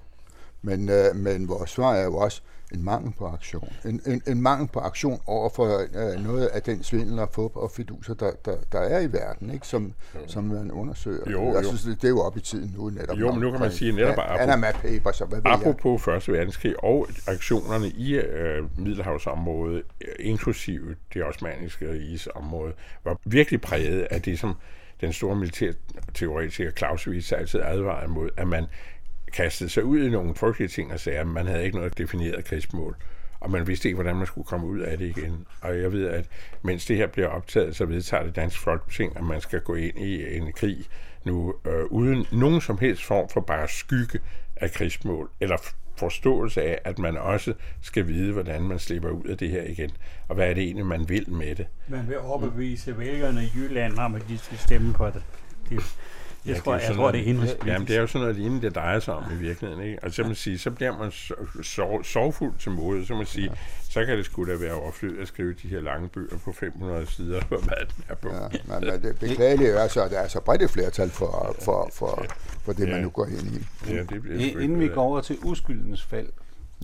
Men, øh, men vores svar er jo også, en mangel på aktion. En, en, en mangel på aktion over for øh, noget af den svindel og fup og fiduser, der, der, der er i verden, ikke? Som, som man undersøger. Jo, jeg jo. synes, det, det er jo op i tiden nu netop. Jo, men nu kan man sige netop bare... Panama Papers og hvad ved Apropos Første Verdenskrig og aktionerne i øh, Middelhavsområdet, inklusive det osmaniske rigesområde, var virkelig præget af det, som den store militærteoretiker Clausewitz altid advarede mod, at man kastede sig ud i nogle frygtelige ting og sagde, at man havde ikke noget defineret krigsmål og man vidste ikke, hvordan man skulle komme ud af det igen. Og jeg ved, at mens det her bliver optaget, så vedtager det Dansk Folketing, at man skal gå ind i en krig nu, øh, uden nogen som helst form for bare skygge af krigsmål, eller forståelse af, at man også skal vide, hvordan man slipper ud af det her igen, og hvad er det egentlig, man vil med det. Man vil overbevise vælgerne i Jylland om, at de skal stemme på det. det jeg, ja, tror, jeg tror, det er indrigspolitisk. Jamen, det er jo sådan noget lignende, det drejer sig om i virkeligheden. Ikke? Og så, man sige, så bliver man sov, sovfuld til mode, så man sige, ja. så kan det sgu da være overflødigt at skrive de her lange bøger på 500 sider, hvor hvad den er på. Ja, men, men det beklagelige er så, at der er så bredt et flertal for, for, for, for det, ja. man nu går ind i. Ja, det bliver Inden vi går over til uskyldens fald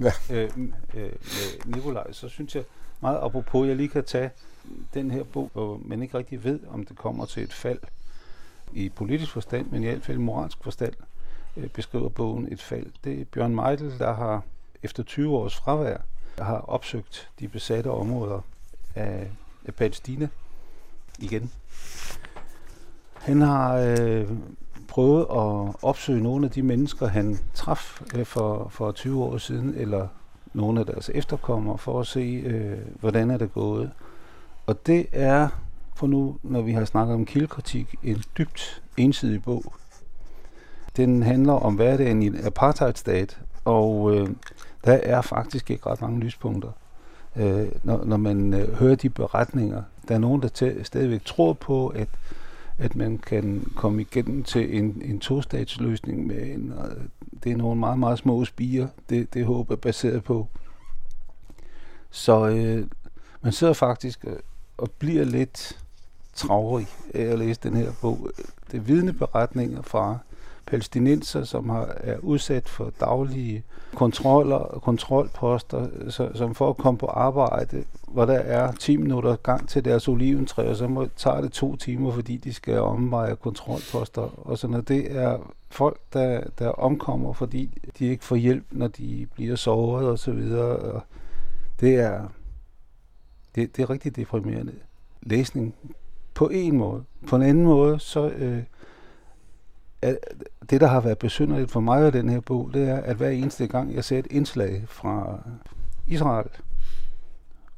ja. øh, øh, med Nikolaj, så synes jeg meget apropos, jeg lige kan tage den her bog, hvor man ikke rigtig ved, om det kommer til et fald i politisk forstand, men i hvert fald i moralsk forstand, øh, beskriver bogen et fald. Det er Bjørn Meidel, der har efter 20 års fravær, har opsøgt de besatte områder af, af Palæstina igen. Han har øh, prøvet at opsøge nogle af de mennesker, han traf øh, for, for 20 år siden, eller nogle af deres efterkommere, for at se, øh, hvordan er det gået. Og det er på nu, når vi har snakket om kildekritik, en dybt ensidig bog. Den handler om hverdagen i en apartheidstat, og øh, der er faktisk ikke ret mange lyspunkter. Øh, når, når man øh, hører de beretninger, der er nogen, der tæ- stadigvæk tror på, at, at man kan komme igennem til en, en to-statsløsning med en, øh, det er nogle meget, meget små spiger, det, det håb er baseret på. Så øh, man sidder faktisk øh, og bliver lidt travrig af at læse den her bog. Det er vidneberetninger fra palæstinenser, som har, er udsat for daglige kontroller og kontrolposter, så, som for at komme på arbejde, hvor der er 10 minutter gang til deres oliventræ, og så må, tager det to timer, fordi de skal omveje kontrolposter og sådan noget. Det er folk, der, der omkommer, fordi de ikke får hjælp, når de bliver såret og så videre. Og det er, det, det er rigtig deprimerende læsning på en måde. På en anden måde, så øh, er det, der har været besynderligt for mig og den her bog, det er, at hver eneste gang, jeg ser et indslag fra Israel,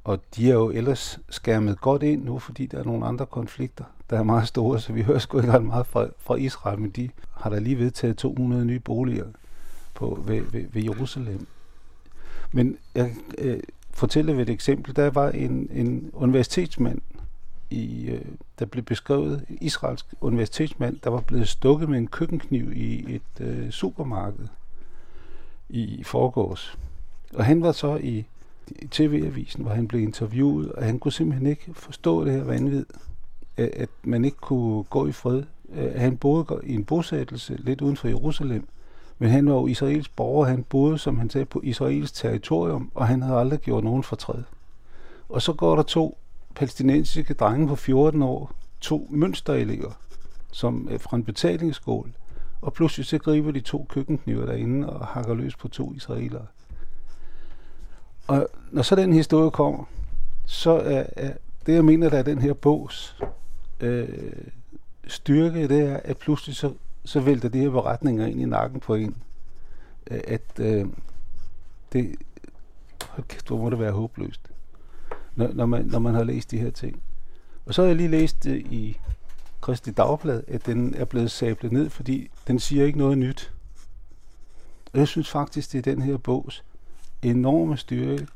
og de er jo ellers skærmet godt ind nu, fordi der er nogle andre konflikter, der er meget store, så vi hører sgu ikke ret meget fra, fra Israel, men de har da lige vedtaget 200 nye boliger på, ved, ved, ved Jerusalem. Men jeg øh, fortæller ved et eksempel, der var en, en universitetsmand, i, øh, der blev beskrevet en israelsk universitetsmand, der var blevet stukket med en køkkenkniv i et øh, supermarked i forgårs. Og han var så i, i TV-avisen, hvor han blev interviewet, og han kunne simpelthen ikke forstå det her vanvid, at, at man ikke kunne gå i fred. Øh, han boede i en bosættelse lidt uden for Jerusalem, men han var jo israelsk borger, han boede, som han sagde, på israelsk territorium, og han havde aldrig gjort nogen fortræd. Og så går der to palæstinensiske drenge på 14 år, to mønsterelever, som er fra en betalingsskål, og pludselig så griber de to køkkenkniver derinde og hakker løs på to israelere. Og når så den historie kommer, så er, er det, jeg mener, der er den her bogs øh, styrke, det er, at pludselig så, så vælter de her beretninger ind i nakken på en. Øh, at øh, det, hold kæft, hvor må det være håbløst, når, når, man, når man har læst de her ting. Og så har jeg lige læst det i Kristi Dagblad, at den er blevet sablet ned, fordi den siger ikke noget nyt. Og jeg synes faktisk, det er den her bogs enorme styrke,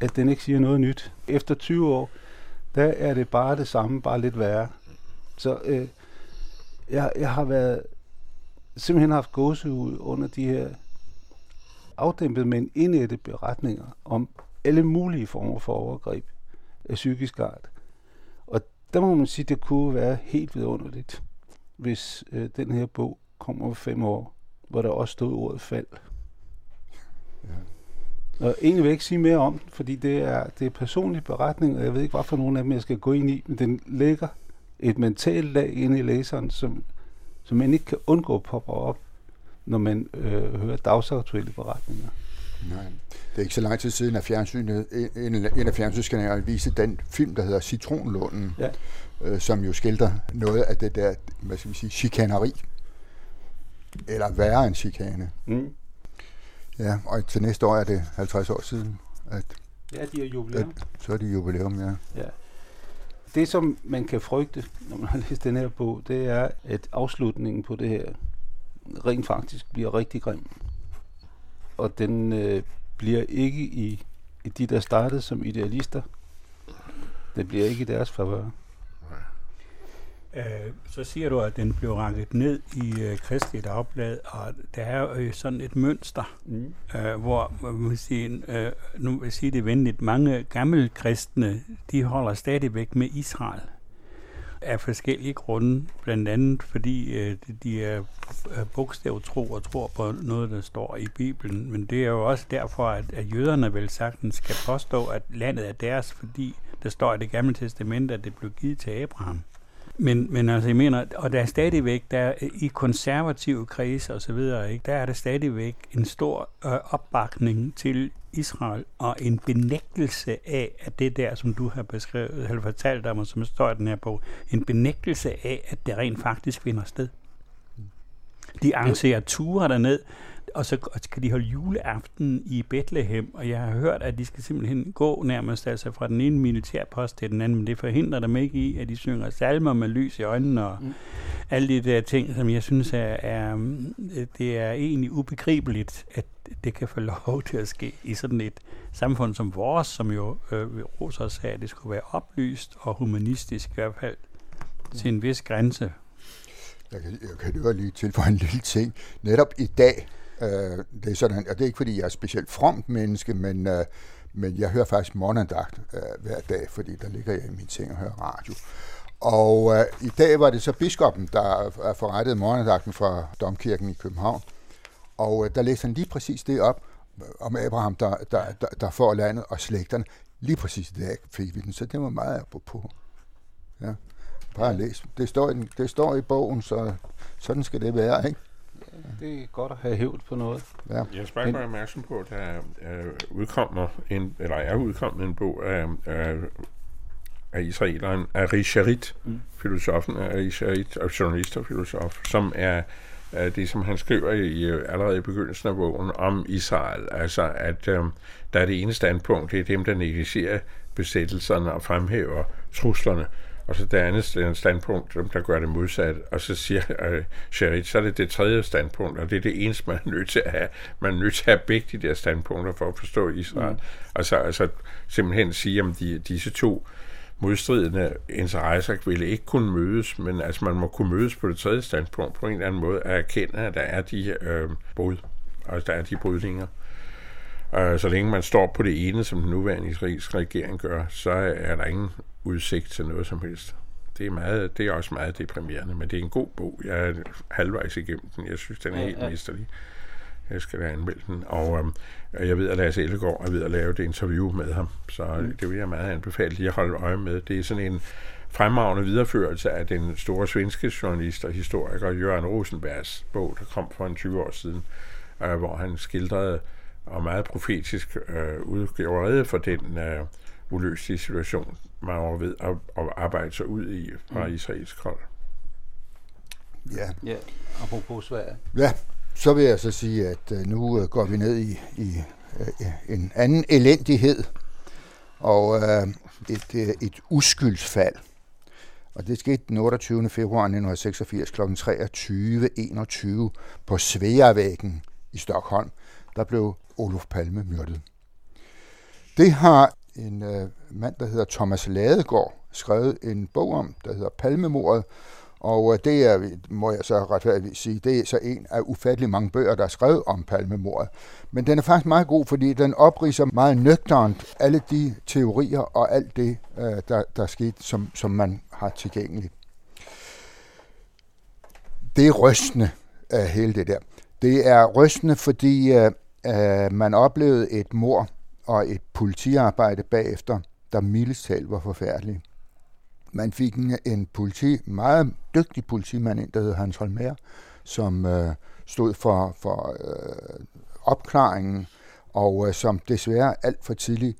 at den ikke siger noget nyt. Efter 20 år, der er det bare det samme, bare lidt værre. Så øh, jeg, jeg har været simpelthen haft gåsehud under de her afdæmpede, men indætte beretninger om alle mulige former for overgreb af psykisk art. Og der må man sige, at det kunne være helt vidunderligt, hvis øh, den her bog kommer om fem år, hvor der også stod ordet fald. Ja. Og egentlig vil jeg ikke sige mere om fordi det er, det er personlig beretning, og jeg ved ikke, hvad for nogle af dem, jeg skal gå ind i, men den lægger et mentalt lag inde i læseren, som, som man ikke kan undgå at poppe op, når man øh, hører dagsaktuelle beretninger. Nej. Det er ikke så lang tid siden, at fjernsynet, en, en af fjernsynskanalerne viste den film, der hedder Citronlunden, ja. øh, som jo skildrer noget af det der, hvad skal vi sige, chikaneri. Eller værre end chikane. Mm. Ja, og til næste år er det 50 år siden, at... Ja, de er jubilæum. At, så er de jubilæum, ja. ja. Det, som man kan frygte, når man har læst den her bog, det er, at afslutningen på det her rent faktisk bliver rigtig grim. Og den øh, bliver ikke i, i de, der startede som idealister. Det bliver ikke i deres favør. Øh, så siger du, at den blev ranket ned i øh, Kristi Dagblad, og der er jo øh, sådan et mønster, mm. øh, hvor man vil sige, øh, nu vil jeg sige det venligt, mange gamle kristne, de holder stadigvæk med Israel af forskellige grunde, blandt andet fordi øh, de er bogstavtro og tror på noget, der står i Bibelen. Men det er jo også derfor, at, at jøderne vel sagtens skal påstå, at landet er deres, fordi der står i det gamle testament, at det blev givet til Abraham. Men, men altså, jeg mener, og der er stadigvæk, der i konservative kredse og så videre, ikke, der er der stadigvæk en stor øh, opbakning til Israel og en benægtelse af, at det der, som du har beskrevet, eller fortalt om, og som står i den her bog, en benægtelse af, at det rent faktisk finder sted. De arrangerer ture derned, og så skal de holde juleaften i Bethlehem, og jeg har hørt, at de skal simpelthen gå nærmest altså fra den ene militærpost til den anden, men det forhindrer dem ikke i, at de synger salmer med lys i øjnene og mm. alle de der ting, som jeg synes er, er, det er egentlig ubegribeligt, at det kan få lov til at ske i sådan et samfund som vores, som jo øh, Rosa sagde, at det skulle være oplyst og humanistisk i hvert fald mm. til en vis grænse. Jeg kan, jeg kan jo lige tilføje en lille ting. Netop i dag, Øh, det er sådan, og det er ikke fordi, jeg er specielt fromt menneske, men, øh, men jeg hører faktisk morgendagt øh, hver dag, fordi der ligger jeg i min seng og hører radio. Og øh, i dag var det så biskoppen, der forrettede morgendagten fra Domkirken i København. Og øh, der læste han lige præcis det op øh, om Abraham, der, der, der, der får landet og slægterne. Lige præcis det dag fik vi den, så det var meget apropos. Ja. Bare læs. Det står, i, det står i bogen, så sådan skal det være, ikke? Det er godt at have hævd på noget. Ja. Jeg skal bare være opmærksom på, at der er, udkommer en, eller er udkommet en bog af, af, af israeleren Ari Sharit, mm. filosofen Ari Sharit, og journalist og filosof, som er det, som han skriver i, allerede i begyndelsen af bogen om Israel. Altså, at øh, der er det ene standpunkt, det er dem, der negligerer besættelserne og fremhæver truslerne. Og så det andet standpunkt, der gør det modsat. Og så siger uh, Sherit, så er det det tredje standpunkt, og det er det eneste, man er nødt til at have. Man er nødt til at have begge de der standpunkter for at forstå Israel. Mm. Altså, altså simpelthen sige, om de, disse to modstridende interesser ville ikke kunne mødes, men altså man må kunne mødes på det tredje standpunkt på en eller anden måde, at erkende, at der er de øh, brud, altså der er de brydninger. Uh, så længe man står på det ene, som den nuværende israelske regering gør, så er der ingen udsigt til noget som helst. Det er, meget, det er også meget deprimerende, men det er en god bog. Jeg er halvvejs igennem den. Jeg synes, den er ja, helt ja. mesterlig. Jeg skal da anmelde den. Og øh, jeg ved, at Lars Ellegaard er ved at lave et interview med ham, så mm. det vil jeg meget anbefale lige at holde øje med. Det er sådan en fremragende videreførelse af den store svenske journalist og historiker Jørgen Rosenbergs bog, der kom for en 20 år siden, øh, hvor han skildrede og meget profetisk øh, udgjorde for den øh, uløselige situation, man var ved at, at arbejde sig ud i fra mm. israelsk hold. Ja. Ja, apropos Sverige. Ja, så vil jeg så sige, at øh, nu øh, går vi ned i, i øh, en anden elendighed, og øh, et, et uskyldsfald. Og det skete den 28. februar 1986 kl. 23.21 på Sveavæggen i Stockholm. Der blev Olof Palme myrdet. Det har en øh, mand, der hedder Thomas Ladegaard, skrevet en bog om, der hedder Palmemordet, og øh, det er, må jeg så retfærdigt sige, det er så en af ufattelig mange bøger, der er skrevet om palmemordet. Men den er faktisk meget god, fordi den opriser meget nøgternt alle de teorier og alt det, øh, der, der er sket, som, som man har tilgængeligt. Det er rystende, øh, hele det der. Det er rystende, fordi uh, man oplevede et mor og et politiarbejde bagefter, der mildest talt var forfærdeligt. Man fik en, en politi, meget dygtig politimand ind, der hed Hans Holmer, som øh, stod for, for øh, opklaringen, og øh, som desværre alt for tidligt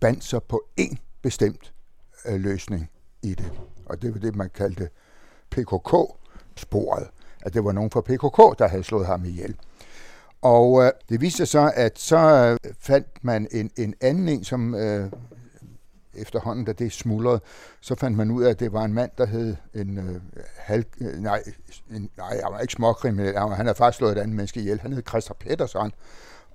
bandt sig på én bestemt øh, løsning i det. Og det var det, man kaldte PKK-sporet. At det var nogen fra PKK, der havde slået ham ihjel. Og øh, det viste sig så, at så øh, fandt man en, en anden en, som øh, efterhånden, da det smuldrede, så fandt man ud af, at det var en mand, der hed en øh, halv... Øh, nej, en, nej, han var ikke småkriminel. Han, han havde faktisk slået et andet menneske ihjel. Han hed Christa Pettersson.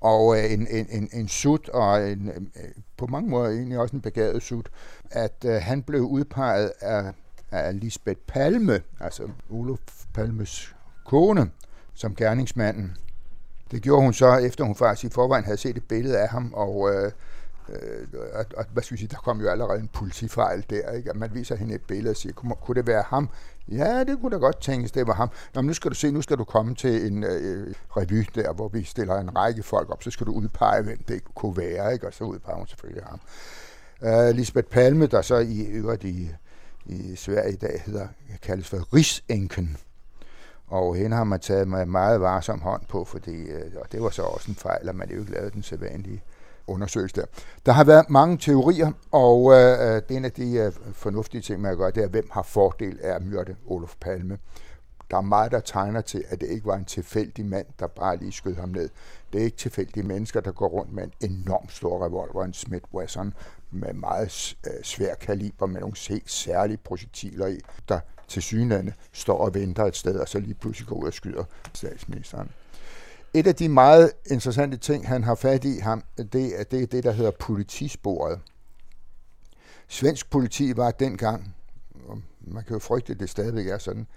Og øh, en, en, en, en sut, og en, øh, på mange måder egentlig også en begavet sut, at øh, han blev udpeget af, af Lisbeth Palme, altså Olof Palmes kone, som gerningsmanden. Det gjorde hun så, efter hun faktisk i forvejen havde set et billede af ham, og øh, øh og, og, hvad skal jeg sige, der kom jo allerede en politifejl der, ikke? at man viser hende et billede og siger, kunne, kunne det være ham? Ja, det kunne da godt tænkes, det var ham. Nå, men nu skal du se, nu skal du komme til en øh, revy der, hvor vi stiller en række folk op, så skal du udpege, hvem det kunne være, ikke? og så udpeger hun selvfølgelig ham. Uh, Lisbeth Palme, der så i øvrigt i, i Sverige i dag hedder, kaldes for Rigsenken. Og hende har man taget med meget varsom hånd på, fordi, øh, og det var så også en fejl, at man jo ikke lavede den sædvanlige undersøgelse der. Der har været mange teorier, og øh, øh det er en af de øh, fornuftige ting, man gør, det er, hvem har fordel af at myrde Olof Palme. Der er meget, der tegner til, at det ikke var en tilfældig mand, der bare lige skød ham ned. Det er ikke tilfældige mennesker, der går rundt med en enorm stor revolver, en Smith Wesson, med meget øh, svær kaliber, med nogle helt særlige projektiler i, der til synlande står og venter et sted, og så lige pludselig går ud og skyder statsministeren. Et af de meget interessante ting, han har fat i ham, det er det, det der hedder politisporet. Svensk politi var dengang, og man kan jo frygte, at det stadigvæk er sådan,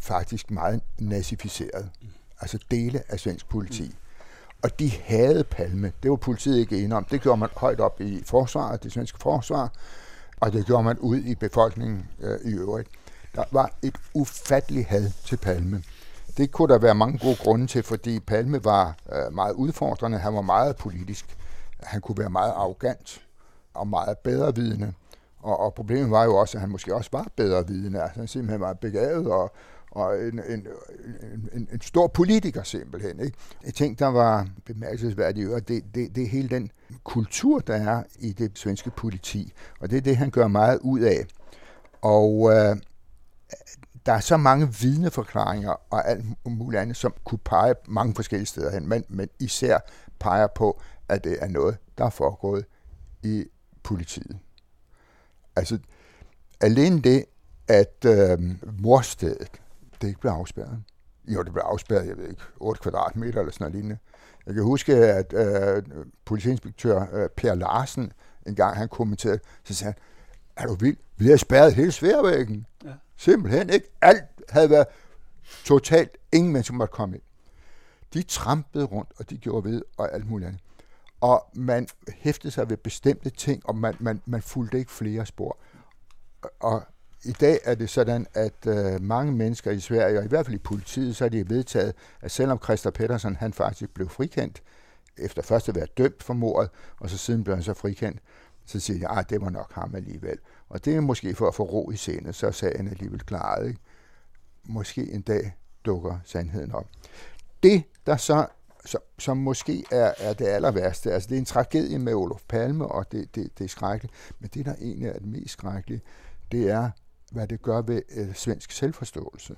faktisk meget nazificeret. Altså dele af svensk politi. Og de havde Palme. Det var politiet ikke enige om. Det gjorde man højt op i forsvaret, det svenske forsvar, og det gjorde man ud i befolkningen øh, i øvrigt. Der var et ufatteligt had til Palme. Det kunne der være mange gode grunde til, fordi Palme var øh, meget udfordrende. Han var meget politisk. Han kunne være meget arrogant og meget bedrevidende. Og, og problemet var jo også, at han måske også var bedrevidende. Altså, han simpelthen var begavet og, og en, en, en, en stor politiker simpelthen. Ikke? Jeg tænkte, der var bemærkelsesværdigt, og det, det, det er hele den kultur, der er i det svenske politi. Og det er det, han gør meget ud af. Og øh, der er så mange vidneforklaringer og alt muligt andet, som kunne pege mange forskellige steder hen, men, men især peger på, at det er noget, der er foregået i politiet. Altså, alene det, at øh, morstedet, det ikke blev afspærret. Jo, det blev afspærret, jeg ved ikke, 8 kvadratmeter eller sådan noget lignende. Jeg kan huske, at øh, politiinspektør øh, Per Larsen, en gang han kommenterede, så sagde han, er du vild? Vi har spærret hele sværvæggen. Ja. Simpelthen ikke. Alt havde været totalt. Ingen mennesker måtte komme ind. De trampede rundt, og de gjorde ved, og alt muligt andet. Og man hæftede sig ved bestemte ting, og man, man, man fulgte ikke flere spor. Og i dag er det sådan, at øh, mange mennesker i Sverige, og i hvert fald i politiet, så er de vedtaget, at selvom Christer Pettersson han faktisk blev frikendt, efter først at være dømt for mordet, og så siden blev han så frikendt, så siger de, at det var nok ham alligevel. Og det er måske for at få ro i scenen, så er sagen alligevel klaret. Ikke? Måske en dag dukker sandheden op. Det, der så som, som måske er, er det aller værste. Altså, det er en tragedie med Olof Palme, og det, det, det er skrækkeligt. Men det, der egentlig er det mest skrækkelige, det er, hvad det gør ved øh, svensk selvforståelse.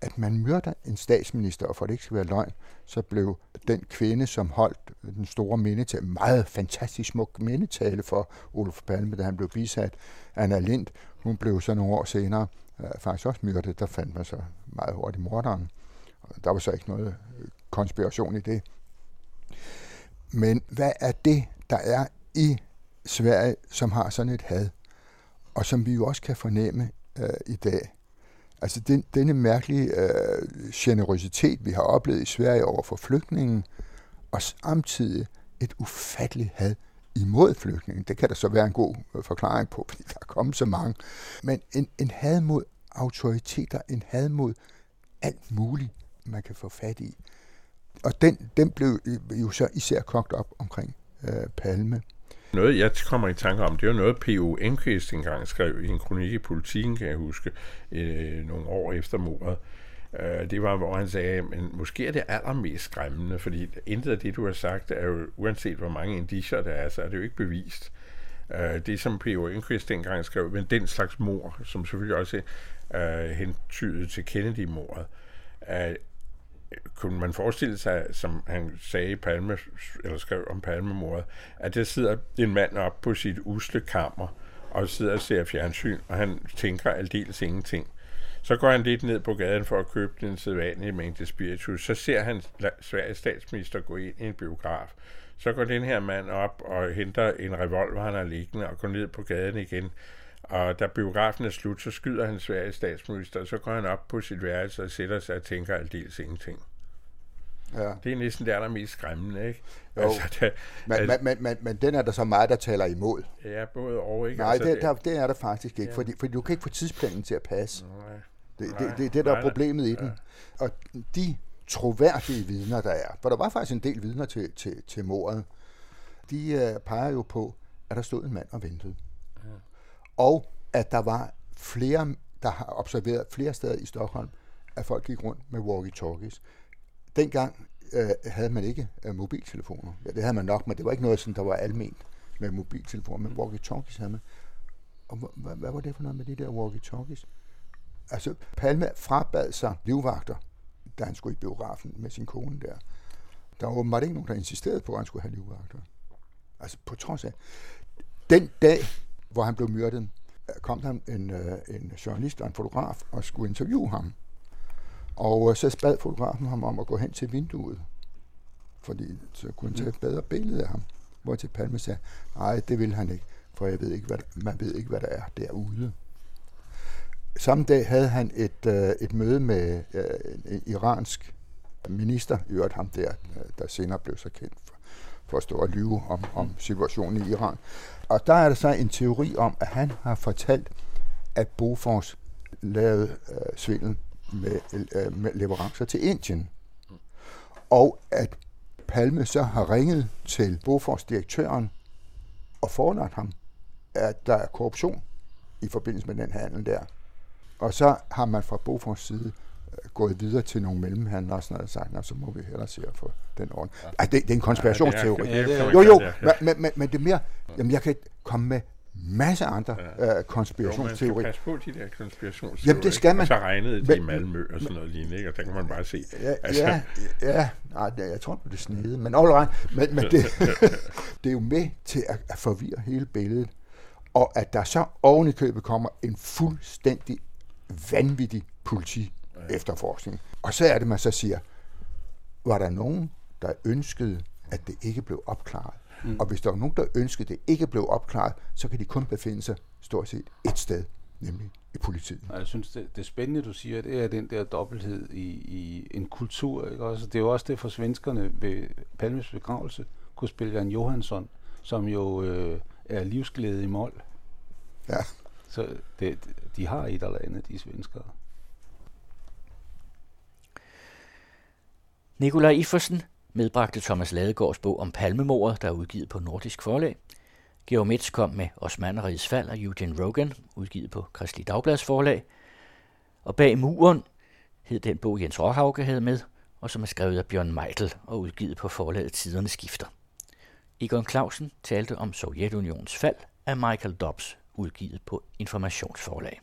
At man myrder en statsminister, og for det ikke skal være løgn, så blev den kvinde, som holdt øh, den store mindetale, meget fantastisk smuk mindetale for Olof Palme, da han blev bisat, Anna Lind, hun blev så nogle år senere øh, faktisk også myrdet. Der fandt man så meget hurtigt morderen. Der var så ikke noget øh, konspiration i det. Men hvad er det, der er i Sverige, som har sådan et had, og som vi jo også kan fornemme øh, i dag? Altså den, denne mærkelige øh, generøsitet, vi har oplevet i Sverige over for flygtningen, og samtidig et ufatteligt had imod flygtningen. Det kan der så være en god øh, forklaring på, fordi der er kommet så mange. Men en, en had mod autoriteter, en had mod alt muligt, man kan få fat i og den, den blev jo så især kogt op omkring øh, Palme. Noget, jeg kommer i tanke om, det var noget, P.O. Enquist engang skrev i en kronik i politikken, kan jeg huske, øh, nogle år efter mordet. Øh, det var, hvor han sagde, men måske er det allermest skræmmende, fordi intet af det, du har sagt, er jo, uanset hvor mange indicier der er, så er det jo ikke bevist. Øh, det, som P.O. Enquist dengang skrev, men den slags mor, som selvfølgelig også øh, hentydede til Kennedy-mordet, kunne man forestille sig, som han sagde i Palme, eller skrev om Palmemordet, at der sidder en mand op på sit usle kammer, og sidder og ser fjernsyn, og han tænker aldeles ingenting. Så går han lidt ned på gaden for at købe den sædvanlige mængde spiritus. Så ser han Sveriges statsminister gå ind i en biograf. Så går den her mand op og henter en revolver, han har liggende, og går ned på gaden igen. Og da biografen er slut, så skyder han Sveriges statsminister, og så går han op på sit værelse og sætter sig og tænker aldeles ingenting. Ja. Det er næsten det allermest skræmmende, ikke? Jo. Altså, det, men, altså, men, men, men den er der så meget, der taler imod. Ja, både og, ikke? Nej, altså, det, der, det er der faktisk ikke, ja. fordi, fordi du kan ikke få tidsplanen til at passe. Nej. Det, det, det, det, det der er problemet i den. Ja. Og de troværdige vidner, der er, for der var faktisk en del vidner til, til, til mordet, de uh, peger jo på, at der stod en mand og ventede og at der var flere, der har observeret flere steder i Stockholm, at folk gik rundt med walkie-talkies. Dengang øh, havde man ikke øh, mobiltelefoner. Ja, det havde man nok, men det var ikke noget, som der var alment med mobiltelefoner, men walkie-talkies havde man. Og hvad, hvad var det for noget med de der walkie-talkies? Altså, Palme frabad sig livvagter, da han skulle i biografen med sin kone der. Der var åbenbart ikke nogen, der insisterede på, at han skulle have livvagter. Altså, på trods af. Den dag, hvor han blev myrdet, kom der en, øh, en journalist og en fotograf og skulle interviewe ham. Og øh, så bad fotografen ham om at gå hen til vinduet, fordi så kunne han tage et bedre billede af ham. Hvor til Palme sagde, nej, det vil han ikke, for jeg ved ikke, hvad man ved ikke, hvad der er derude. Samme dag havde han et, øh, et møde med øh, en iransk minister, i øvrigt ham der, der senere blev så kendt for, for at stå og lyve om, om situationen i Iran. Og der er der så en teori om, at han har fortalt, at Bofors lavede øh, svindel med, øh, med leverancer til Indien. Og at Palme så har ringet til Bofors-direktøren og forelagt ham, at der er korruption i forbindelse med den handel der. Og så har man fra Bofors side gået videre til nogle mellemhandlere og sådan noget, og sagt, så må vi hellere se at få den orden. Ja. Ej, det, det er en konspirationsteori. Ja, det er, jo, jo, men, men, men det er mere, jamen jeg kan komme med masse andre ja. uh, konspirationsteorier. Jo, man skal passe på de der konspirationsteorier. Jamen, det skal man. Og så regnede det i Malmø og sådan noget lignende, ikke? og der kan man bare se. Ja, altså. ja, ja. Nej, jeg tror, det er snede, men all right. Men, men det, det er jo med til at, at forvirre hele billedet. Og at der så oven i købet kommer en fuldstændig vanvittig politi efterforskning. Og så er det, man så siger, var der nogen, der ønskede, at det ikke blev opklaret? Mm. Og hvis der var nogen, der ønskede, at det ikke blev opklaret, så kan de kun befinde sig stort set et sted, nemlig i politiet. Jeg synes, det, det spændende, du siger, det er den der dobbelthed i, i en kultur. Ikke? Også, det er jo også det for svenskerne ved Palmes begravelse, kunne spille Jan Johansson, som jo øh, er livsglæde i mål. Ja. Så det, de har et eller andet, de svenskere. Nikolaj Iffersen medbragte Thomas Ladegaards bog om palmemordet, der er udgivet på Nordisk Forlag. Georg Metz kom med Osmaneriets fald af Eugene Rogan, udgivet på Kristelig Dagblads forlag. Og bag muren hed den bog Jens Råhauke havde med, og som er skrevet af Bjørn Meitel og udgivet på forlaget Tiderne Skifter. Egon Clausen talte om Sovjetunionens fald af Michael Dobbs, udgivet på Informationsforlag.